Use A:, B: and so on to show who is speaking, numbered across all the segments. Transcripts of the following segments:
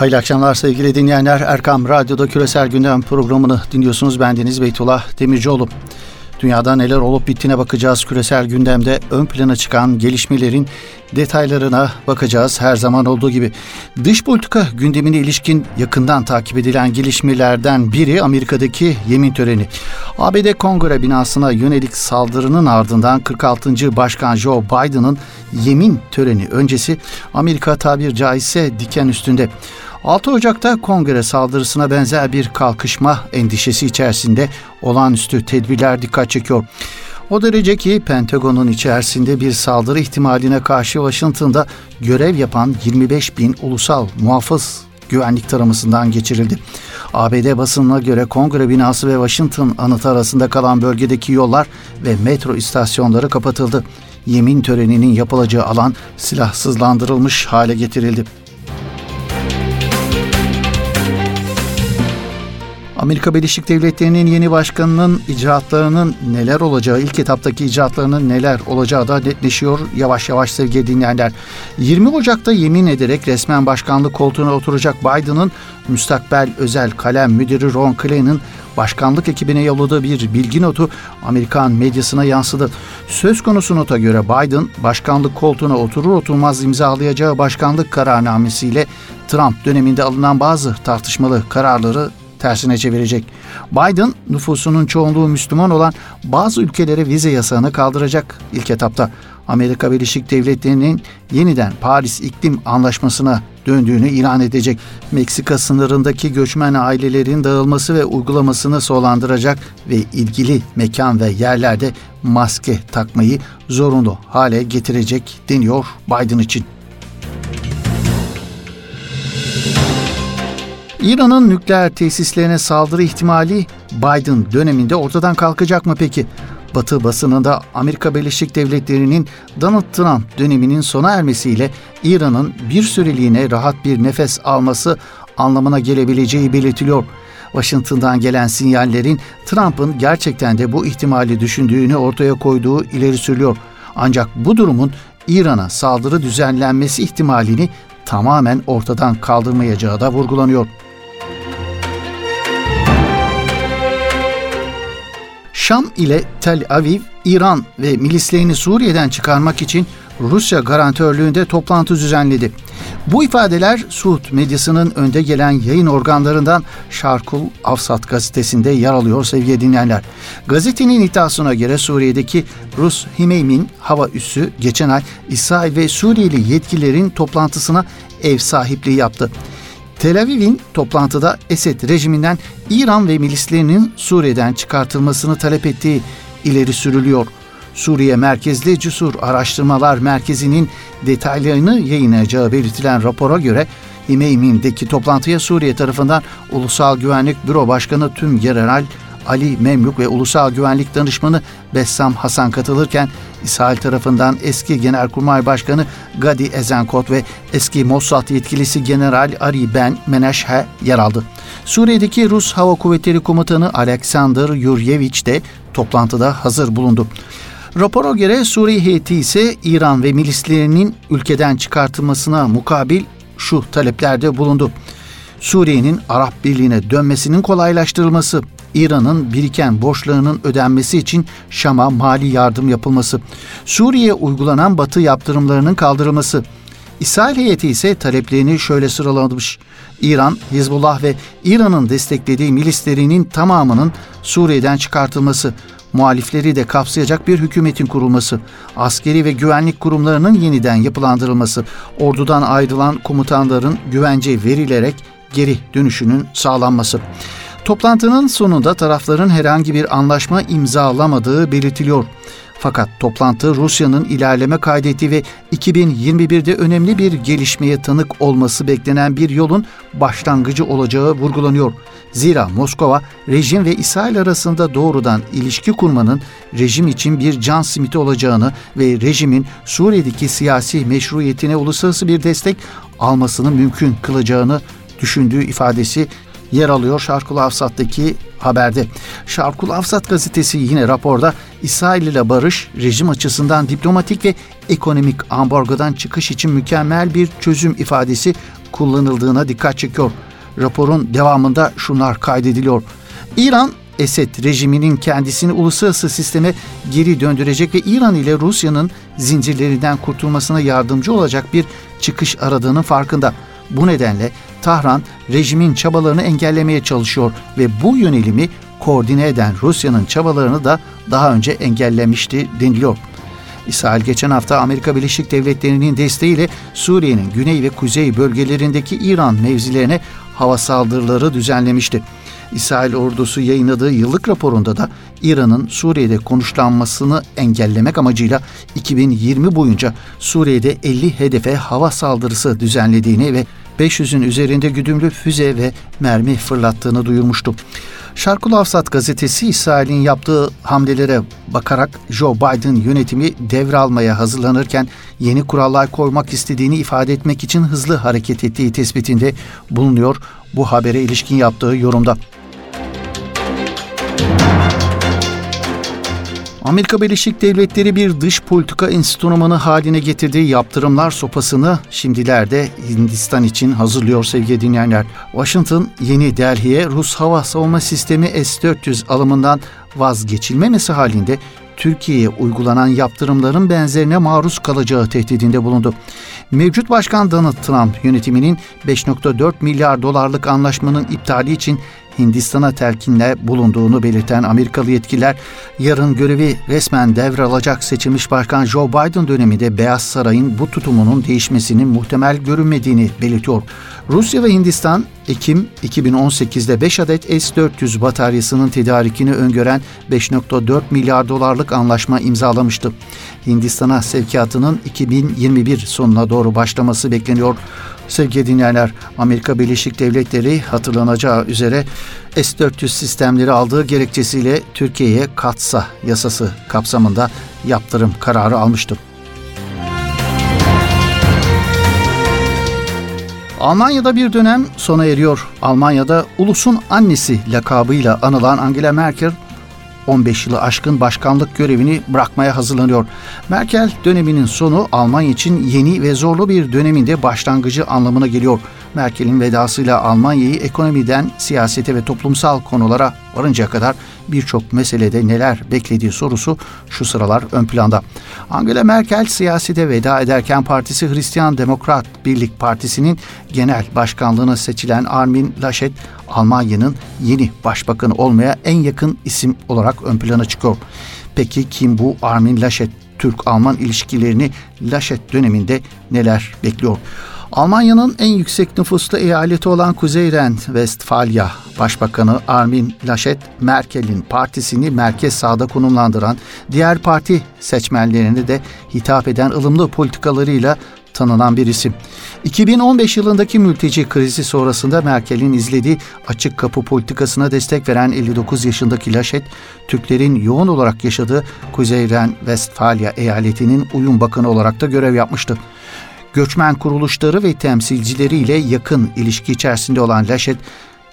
A: Hayırlı akşamlar sevgili dinleyenler. Erkam Radyo'da Küresel Gündem programını dinliyorsunuz. Ben Deniz Beytullah Demircioğlu. Dünyada neler olup bittiğine bakacağız. Küresel gündemde ön plana çıkan gelişmelerin detaylarına bakacağız her zaman olduğu gibi. Dış politika gündemine ilişkin yakından takip edilen gelişmelerden biri Amerika'daki yemin töreni. ABD Kongre binasına yönelik saldırının ardından 46. Başkan Joe Biden'ın yemin töreni öncesi Amerika tabir caizse diken üstünde. 6 Ocak'ta kongre saldırısına benzer bir kalkışma endişesi içerisinde olağanüstü tedbirler dikkat çekiyor. O derece ki Pentagon'un içerisinde bir saldırı ihtimaline karşı Washington'da görev yapan 25 bin ulusal muhafız güvenlik taramasından geçirildi. ABD basınına göre kongre binası ve Washington anıtı arasında kalan bölgedeki yollar ve metro istasyonları kapatıldı. Yemin töreninin yapılacağı alan silahsızlandırılmış hale getirildi. Amerika Birleşik Devletleri'nin yeni başkanının icraatlarının neler olacağı, ilk etaptaki icraatlarının neler olacağı da netleşiyor yavaş yavaş sevgili dinleyenler. 20 Ocak'ta yemin ederek resmen başkanlık koltuğuna oturacak Biden'ın müstakbel özel kalem müdürü Ron Klain'in başkanlık ekibine yolladığı bir bilgi notu Amerikan medyasına yansıdı. Söz konusu nota göre Biden başkanlık koltuğuna oturur oturmaz imzalayacağı başkanlık kararnamesiyle Trump döneminde alınan bazı tartışmalı kararları tersine çevirecek. Biden nüfusunun çoğunluğu Müslüman olan bazı ülkelere vize yasağını kaldıracak ilk etapta. Amerika Birleşik Devletleri'nin yeniden Paris İklim Anlaşması'na döndüğünü ilan edecek. Meksika sınırındaki göçmen ailelerin dağılması ve uygulamasını sonlandıracak ve ilgili mekan ve yerlerde maske takmayı zorunlu hale getirecek deniyor Biden için. İran'ın nükleer tesislerine saldırı ihtimali Biden döneminde ortadan kalkacak mı peki? Batı basınında Amerika Birleşik Devletleri'nin Donald Trump döneminin sona ermesiyle İran'ın bir süreliğine rahat bir nefes alması anlamına gelebileceği belirtiliyor. Washington'dan gelen sinyallerin Trump'ın gerçekten de bu ihtimali düşündüğünü ortaya koyduğu ileri sürülüyor. Ancak bu durumun İran'a saldırı düzenlenmesi ihtimalini tamamen ortadan kaldırmayacağı da vurgulanıyor. Şam ile Tel Aviv, İran ve milislerini Suriye'den çıkarmak için Rusya garantörlüğünde toplantı düzenledi. Bu ifadeler Suud medyasının önde gelen yayın organlarından Şarkul Afsat gazetesinde yer alıyor sevgili dinleyenler. Gazetenin iddiasına göre Suriye'deki Rus Himeymin hava üssü geçen ay İsrail ve Suriyeli yetkililerin toplantısına ev sahipliği yaptı. Tel Aviv'in toplantıda Esed rejiminden İran ve milislerinin Suriye'den çıkartılmasını talep ettiği ileri sürülüyor. Suriye merkezli Cesur Araştırmalar Merkezi'nin detaylarını yayınlayacağı belirtilen rapora göre İmeymin'deki toplantıya Suriye tarafından Ulusal Güvenlik Büro Başkanı Tüm General Ali Memluk ve Ulusal Güvenlik Danışmanı Bessam Hasan katılırken İsrail tarafından eski Genelkurmay Başkanı Gadi Ezenkot ve eski Mossad yetkilisi General Ari Ben Meneşhe yer aldı. Suriye'deki Rus Hava Kuvvetleri Komutanı Alexander Yuryevich de toplantıda hazır bulundu. Rapora göre Suriye heyeti ise İran ve milislerinin ülkeden çıkartılmasına mukabil şu taleplerde bulundu. Suriye'nin Arap Birliği'ne dönmesinin kolaylaştırılması, İran'ın biriken borçlarının ödenmesi için Şam'a mali yardım yapılması, Suriye'ye uygulanan batı yaptırımlarının kaldırılması, İsrail heyeti ise taleplerini şöyle sıralamış. İran, Hizbullah ve İran'ın desteklediği milislerinin tamamının Suriye'den çıkartılması, muhalifleri de kapsayacak bir hükümetin kurulması, askeri ve güvenlik kurumlarının yeniden yapılandırılması, ordudan ayrılan komutanların güvence verilerek geri dönüşünün sağlanması. Toplantının sonunda tarafların herhangi bir anlaşma imzalamadığı belirtiliyor. Fakat toplantı Rusya'nın ilerleme kaydettiği ve 2021'de önemli bir gelişmeye tanık olması beklenen bir yolun başlangıcı olacağı vurgulanıyor. Zira Moskova rejim ve İsrail arasında doğrudan ilişki kurmanın rejim için bir can simiti olacağını ve rejimin Suriye'deki siyasi meşruiyetine uluslararası bir destek almasını mümkün kılacağını düşündüğü ifadesi yer alıyor Şarkul Avsat'taki haberde. Şarkul Avsat gazetesi yine raporda İsrail ile barış rejim açısından diplomatik ve ekonomik ambargodan çıkış için mükemmel bir çözüm ifadesi kullanıldığına dikkat çekiyor. Raporun devamında şunlar kaydediliyor. İran Esed rejiminin kendisini uluslararası sisteme geri döndürecek ve İran ile Rusya'nın zincirlerinden kurtulmasına yardımcı olacak bir çıkış aradığının farkında. Bu nedenle Tahran rejimin çabalarını engellemeye çalışıyor ve bu yönelimi koordine eden Rusya'nın çabalarını da daha önce engellemişti deniliyor. İsrail geçen hafta Amerika Birleşik Devletleri'nin desteğiyle Suriye'nin güney ve kuzey bölgelerindeki İran mevzilerine hava saldırıları düzenlemişti. İsrail ordusu yayınladığı yıllık raporunda da İran'ın Suriye'de konuşlanmasını engellemek amacıyla 2020 boyunca Suriye'de 50 hedefe hava saldırısı düzenlediğini ve 500'ün üzerinde güdümlü füze ve mermi fırlattığını duyurmuştu. Şarkul Avsat gazetesi İsrail'in yaptığı hamlelere bakarak Joe Biden yönetimi devralmaya hazırlanırken yeni kurallar koymak istediğini ifade etmek için hızlı hareket ettiği tespitinde bulunuyor bu habere ilişkin yaptığı yorumda. Amerika Birleşik Devletleri bir dış politika enstrümanı haline getirdiği yaptırımlar sopasını şimdilerde Hindistan için hazırlıyor sevgili dinleyenler. Washington yeni Delhi'ye Rus hava savunma sistemi S-400 alımından vazgeçilmemesi halinde Türkiye'ye uygulanan yaptırımların benzerine maruz kalacağı tehdidinde bulundu. Mevcut Başkan Donald Trump yönetiminin 5.4 milyar dolarlık anlaşmanın iptali için Hindistan'a telkinle bulunduğunu belirten Amerikalı yetkililer yarın görevi resmen devralacak seçilmiş Başkan Joe Biden döneminde Beyaz Saray'ın bu tutumunun değişmesinin muhtemel görünmediğini belirtiyor. Rusya ve Hindistan Ekim 2018'de 5 adet S-400 bataryasının tedarikini öngören 5.4 milyar dolarlık anlaşma imzalamıştı. Hindistan'a sevkiyatının 2021 sonuna doğru başlaması bekleniyor. Sevgili dinleyenler, Amerika Birleşik Devletleri hatırlanacağı üzere S-400 sistemleri aldığı gerekçesiyle Türkiye'ye katsa yasası kapsamında yaptırım kararı almıştı. Almanya'da bir dönem sona eriyor. Almanya'da ulusun annesi lakabıyla anılan Angela Merkel 15 yılı aşkın başkanlık görevini bırakmaya hazırlanıyor. Merkel döneminin sonu Almanya için yeni ve zorlu bir döneminde başlangıcı anlamına geliyor. Merkel'in vedasıyla Almanya'yı ekonomiden siyasete ve toplumsal konulara varıncaya kadar birçok meselede neler beklediği sorusu şu sıralar ön planda. Angela Merkel siyasete veda ederken partisi Hristiyan Demokrat Birlik Partisi'nin genel başkanlığına seçilen Armin Laschet Almanya'nın yeni başbakanı olmaya en yakın isim olarak ön plana çıkıyor. Peki kim bu Armin Laschet? Türk-Alman ilişkilerini Laschet döneminde neler bekliyor? Almanya'nın en yüksek nüfuslu eyaleti olan Kuzey Ren-Westfalia Başbakanı Armin Laschet, Merkel'in partisini merkez sağda konumlandıran, diğer parti seçmenlerini de hitap eden ılımlı politikalarıyla tanınan bir isim. 2015 yılındaki mülteci krizi sonrasında Merkel'in izlediği açık kapı politikasına destek veren 59 yaşındaki Laschet, Türklerin yoğun olarak yaşadığı Kuzey Ren-Westfalia eyaletinin uyum bakanı olarak da görev yapmıştı göçmen kuruluşları ve temsilcileriyle yakın ilişki içerisinde olan Laşet,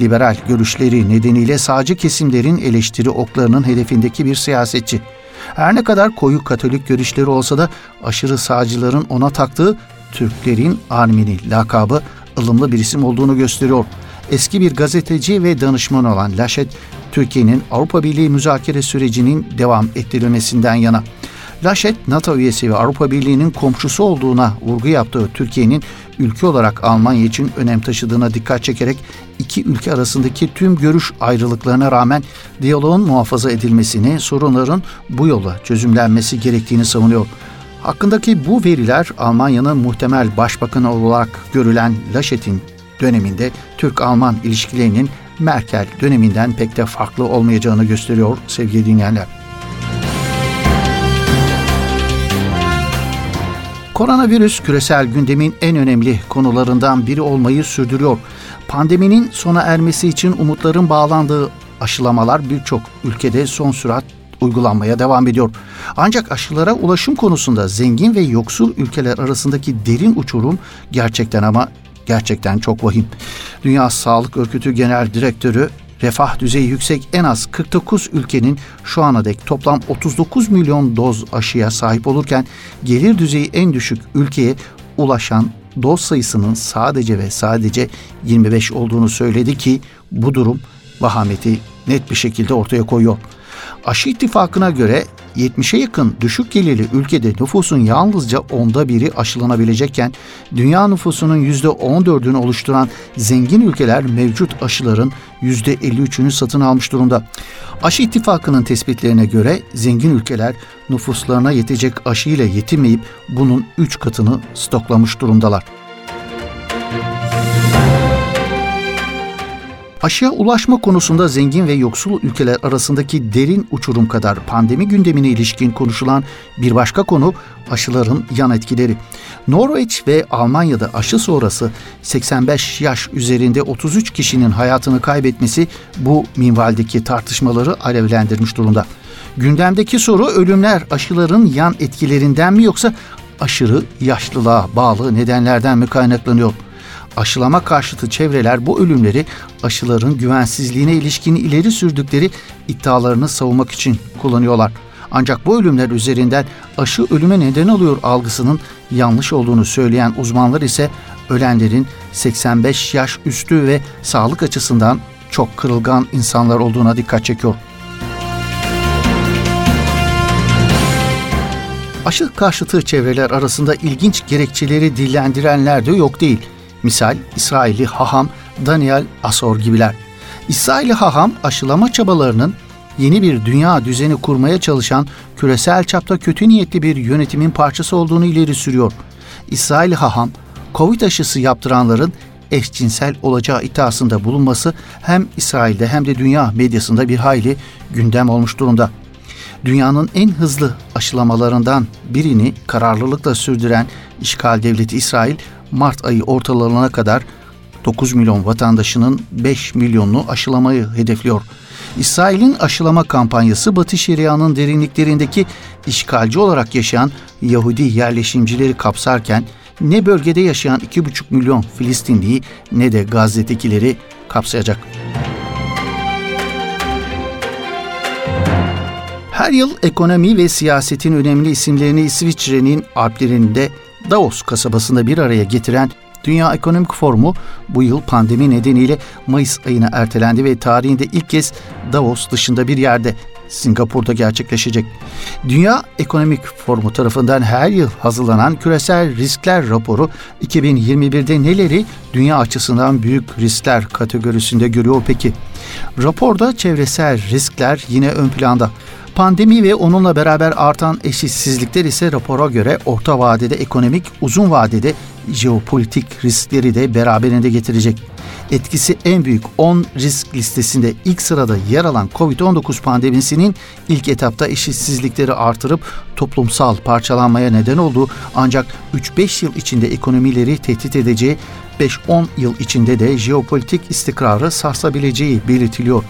A: liberal görüşleri nedeniyle sağcı kesimlerin eleştiri oklarının hedefindeki bir siyasetçi. Her ne kadar koyu katolik görüşleri olsa da aşırı sağcıların ona taktığı Türklerin Armini lakabı ılımlı bir isim olduğunu gösteriyor. Eski bir gazeteci ve danışman olan Laşet, Türkiye'nin Avrupa Birliği müzakere sürecinin devam ettirilmesinden yana. Laşet, NATO üyesi ve Avrupa Birliği'nin komşusu olduğuna vurgu yaptığı Türkiye'nin ülke olarak Almanya için önem taşıdığına dikkat çekerek iki ülke arasındaki tüm görüş ayrılıklarına rağmen diyaloğun muhafaza edilmesini, sorunların bu yolla çözümlenmesi gerektiğini savunuyor. Hakkındaki bu veriler Almanya'nın muhtemel başbakanı olarak görülen Laşet'in döneminde Türk-Alman ilişkilerinin Merkel döneminden pek de farklı olmayacağını gösteriyor sevgili dinleyenler. Koronavirüs küresel gündemin en önemli konularından biri olmayı sürdürüyor. Pandeminin sona ermesi için umutların bağlandığı aşılamalar birçok ülkede son sürat uygulanmaya devam ediyor. Ancak aşılara ulaşım konusunda zengin ve yoksul ülkeler arasındaki derin uçurum gerçekten ama gerçekten çok vahim. Dünya Sağlık Örgütü Genel Direktörü refah düzeyi yüksek en az 49 ülkenin şu ana dek toplam 39 milyon doz aşıya sahip olurken gelir düzeyi en düşük ülkeye ulaşan doz sayısının sadece ve sadece 25 olduğunu söyledi ki bu durum vahameti net bir şekilde ortaya koyuyor. Aşı ittifakına göre 70'e yakın düşük gelirli ülkede nüfusun yalnızca onda biri aşılanabilecekken dünya nüfusunun %14'ünü oluşturan zengin ülkeler mevcut aşıların %53'ünü satın almış durumda. Aşı ittifakının tespitlerine göre zengin ülkeler nüfuslarına yetecek aşı ile yetinmeyip bunun 3 katını stoklamış durumdalar. Aşıya ulaşma konusunda zengin ve yoksul ülkeler arasındaki derin uçurum kadar pandemi gündemine ilişkin konuşulan bir başka konu aşıların yan etkileri. Norveç ve Almanya'da aşı sonrası 85 yaş üzerinde 33 kişinin hayatını kaybetmesi bu minvaldeki tartışmaları alevlendirmiş durumda. Gündemdeki soru ölümler aşıların yan etkilerinden mi yoksa aşırı yaşlılığa bağlı nedenlerden mi kaynaklanıyor? Aşılama karşıtı çevreler bu ölümleri aşıların güvensizliğine ilişkin ileri sürdükleri iddialarını savunmak için kullanıyorlar. Ancak bu ölümler üzerinden aşı ölüme neden oluyor algısının yanlış olduğunu söyleyen uzmanlar ise ölenlerin 85 yaş üstü ve sağlık açısından çok kırılgan insanlar olduğuna dikkat çekiyor. Aşı karşıtı çevreler arasında ilginç gerekçeleri dillendirenler de yok değil. Misal İsrailli haham Daniel Asor gibiler. İsrailli haham aşılama çabalarının yeni bir dünya düzeni kurmaya çalışan küresel çapta kötü niyetli bir yönetimin parçası olduğunu ileri sürüyor. İsrail haham, Covid aşısı yaptıranların eşcinsel olacağı iddiasında bulunması hem İsrail'de hem de dünya medyasında bir hayli gündem olmuş durumda. Dünyanın en hızlı aşılamalarından birini kararlılıkla sürdüren işgal devleti İsrail Mart ayı ortalarına kadar 9 milyon vatandaşının 5 milyonunu aşılamayı hedefliyor. İsrail'in aşılama kampanyası Batı Şeria'nın derinliklerindeki işgalci olarak yaşayan Yahudi yerleşimcileri kapsarken ne bölgede yaşayan 2,5 milyon Filistinliyi ne de Gazze'dekileri kapsayacak. Her yıl ekonomi ve siyasetin önemli isimlerini İsviçre'nin Alplerinde Davos kasabasında bir araya getiren Dünya Ekonomik Forumu bu yıl pandemi nedeniyle Mayıs ayına ertelendi ve tarihinde ilk kez Davos dışında bir yerde Singapur'da gerçekleşecek. Dünya Ekonomik Forumu tarafından her yıl hazırlanan küresel riskler raporu 2021'de neleri dünya açısından büyük riskler kategorisinde görüyor peki? Raporda çevresel riskler yine ön planda. Pandemi ve onunla beraber artan eşitsizlikler ise rapora göre orta vadede ekonomik, uzun vadede jeopolitik riskleri de beraberinde getirecek. Etkisi en büyük 10 risk listesinde ilk sırada yer alan COVID-19 pandemisinin ilk etapta eşitsizlikleri artırıp toplumsal parçalanmaya neden olduğu ancak 3-5 yıl içinde ekonomileri tehdit edeceği 5-10 yıl içinde de jeopolitik istikrarı sarsabileceği belirtiliyor.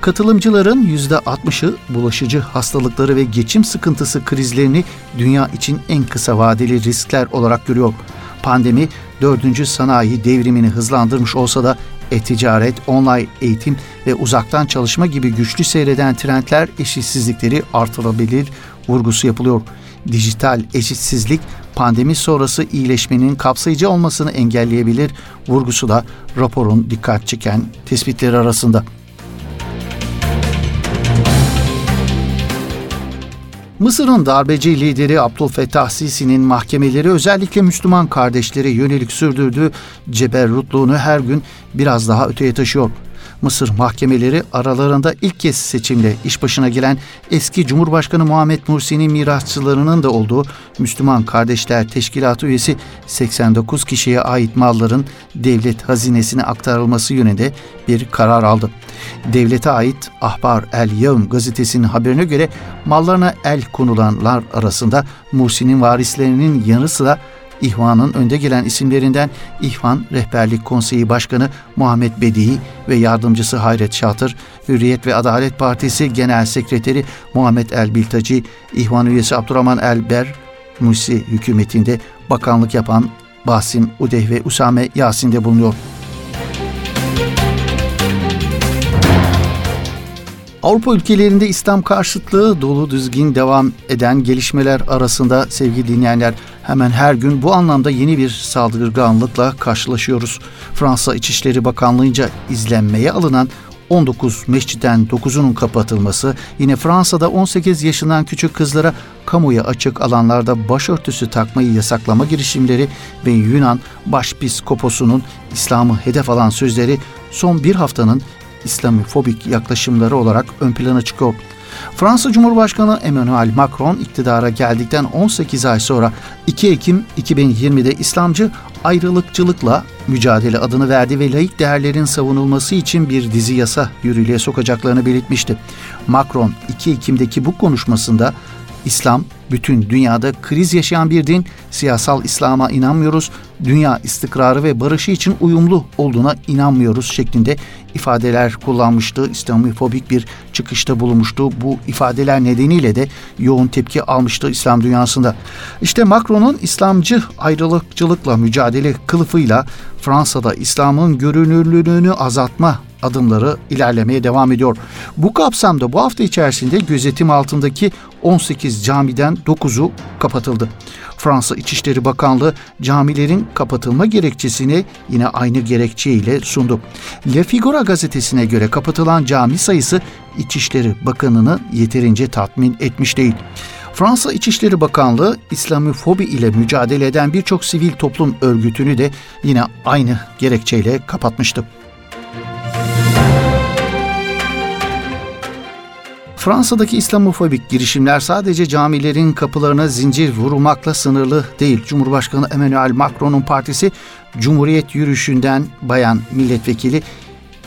A: Katılımcıların %60'ı bulaşıcı hastalıkları ve geçim sıkıntısı krizlerini dünya için en kısa vadeli riskler olarak görüyor. Pandemi dördüncü sanayi devrimini hızlandırmış olsa da e-ticaret, online eğitim ve uzaktan çalışma gibi güçlü seyreden trendler eşitsizlikleri artırabilir vurgusu yapılıyor. Dijital eşitsizlik pandemi sonrası iyileşmenin kapsayıcı olmasını engelleyebilir vurgusu da raporun dikkat çeken tespitleri arasında. Mısır'ın darbeci lideri Abdülfettah Sisi'nin mahkemeleri özellikle Müslüman kardeşlere yönelik sürdürdüğü ceberrutluğunu her gün biraz daha öteye taşıyor. Mısır mahkemeleri aralarında ilk kez seçimle iş başına gelen eski Cumhurbaşkanı Muhammed Mursi'nin mirasçılarının da olduğu Müslüman Kardeşler Teşkilatı üyesi 89 kişiye ait malların devlet hazinesine aktarılması yönünde bir karar aldı. Devlete ait Ahbar El Yevm gazetesinin haberine göre mallarına el konulanlar arasında Mursi'nin varislerinin yanı sıra İhvan'ın önde gelen isimlerinden İhvan Rehberlik Konseyi Başkanı Muhammed Bedihi ve yardımcısı Hayret Şatır, Hürriyet ve Adalet Partisi Genel Sekreteri Muhammed El Biltaci, İhvan üyesi Abdurrahman El Ber, Musi hükümetinde bakanlık yapan Basim Udeh ve Usame Yasin'de bulunuyor. Avrupa ülkelerinde İslam karşıtlığı dolu düzgün devam eden gelişmeler arasında sevgili dinleyenler hemen her gün bu anlamda yeni bir saldırganlıkla karşılaşıyoruz. Fransa İçişleri Bakanlığı'nca izlenmeye alınan 19 mescitten 9'unun kapatılması, yine Fransa'da 18 yaşından küçük kızlara kamuya açık alanlarda başörtüsü takmayı yasaklama girişimleri ve Yunan Başpiskoposu'nun İslam'ı hedef alan sözleri son bir haftanın İslamofobik yaklaşımları olarak ön plana çıkıyor. Fransa Cumhurbaşkanı Emmanuel Macron iktidara geldikten 18 ay sonra 2 Ekim 2020'de İslamcı ayrılıkçılıkla mücadele adını verdi ve laik değerlerin savunulması için bir dizi yasa yürürlüğe sokacaklarını belirtmişti. Macron 2 Ekim'deki bu konuşmasında İslam bütün dünyada kriz yaşayan bir din, siyasal İslam'a inanmıyoruz, dünya istikrarı ve barışı için uyumlu olduğuna inanmıyoruz şeklinde ifadeler kullanmıştı. İslamofobik bir çıkışta bulunmuştu. Bu ifadeler nedeniyle de yoğun tepki almıştı İslam dünyasında. İşte Macron'un İslamcı ayrılıkçılıkla mücadele kılıfıyla Fransa'da İslam'ın görünürlülüğünü azaltma adımları ilerlemeye devam ediyor. Bu kapsamda bu hafta içerisinde gözetim altındaki 18 camiden 9'u kapatıldı. Fransa İçişleri Bakanlığı camilerin kapatılma gerekçesini yine aynı gerekçeyle sundu. Le Figaro gazetesine göre kapatılan cami sayısı İçişleri Bakanı'nı yeterince tatmin etmiş değil. Fransa İçişleri Bakanlığı İslamofobi ile mücadele eden birçok sivil toplum örgütünü de yine aynı gerekçeyle kapatmıştı. Fransa'daki İslamofobik girişimler sadece camilerin kapılarına zincir vurulmakla sınırlı değil. Cumhurbaşkanı Emmanuel Macron'un partisi Cumhuriyet yürüyüşünden bayan milletvekili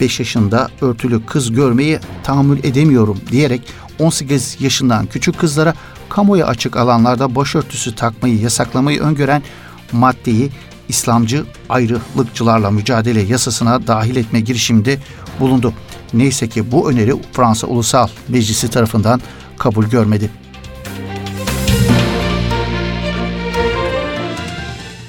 A: 5 yaşında örtülü kız görmeyi tahammül edemiyorum diyerek 18 yaşından küçük kızlara kamuya açık alanlarda başörtüsü takmayı yasaklamayı öngören maddeyi İslamcı ayrılıkçılarla mücadele yasasına dahil etme girişiminde bulundu. Neyse ki bu öneri Fransa Ulusal Meclisi tarafından kabul görmedi.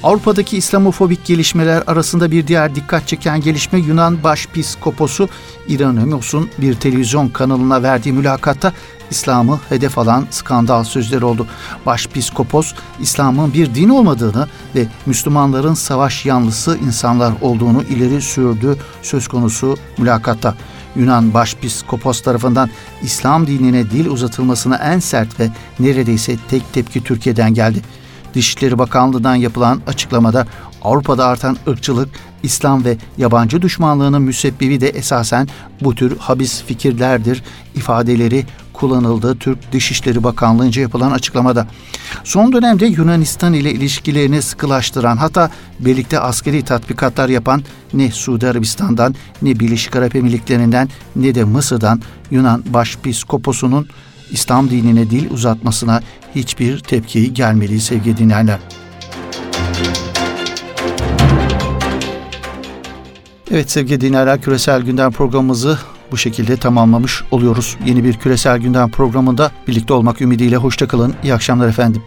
A: Avrupa'daki İslamofobik gelişmeler arasında bir diğer dikkat çeken gelişme Yunan Başpiskoposu İranomos'un bir televizyon kanalına verdiği mülakatta İslam'ı hedef alan skandal sözleri oldu. Başpiskopos, İslam'ın bir din olmadığını ve Müslümanların savaş yanlısı insanlar olduğunu ileri sürdü söz konusu mülakatta. Yunan Başpiskopos tarafından İslam dinine dil uzatılmasına en sert ve neredeyse tek tepki Türkiye'den geldi. Dışişleri Bakanlığı'ndan yapılan açıklamada Avrupa'da artan ırkçılık, İslam ve yabancı düşmanlığının müsebbibi de esasen bu tür habis fikirlerdir ifadeleri kullanıldı Türk Dışişleri Bakanlığı'nca yapılan açıklamada. Son dönemde Yunanistan ile ilişkilerini sıkılaştıran hatta birlikte askeri tatbikatlar yapan ne Suudi Arabistan'dan ne Birleşik Arap Emirlikleri'nden ne de Mısır'dan Yunan Başpiskoposu'nun İslam dinine dil uzatmasına hiçbir tepki gelmedi sevgili dinleyenler. Evet sevgili dinleyenler küresel gündem programımızı bu şekilde tamamlamış oluyoruz. Yeni bir küresel gündem programında birlikte olmak ümidiyle hoşçakalın. İyi akşamlar efendim.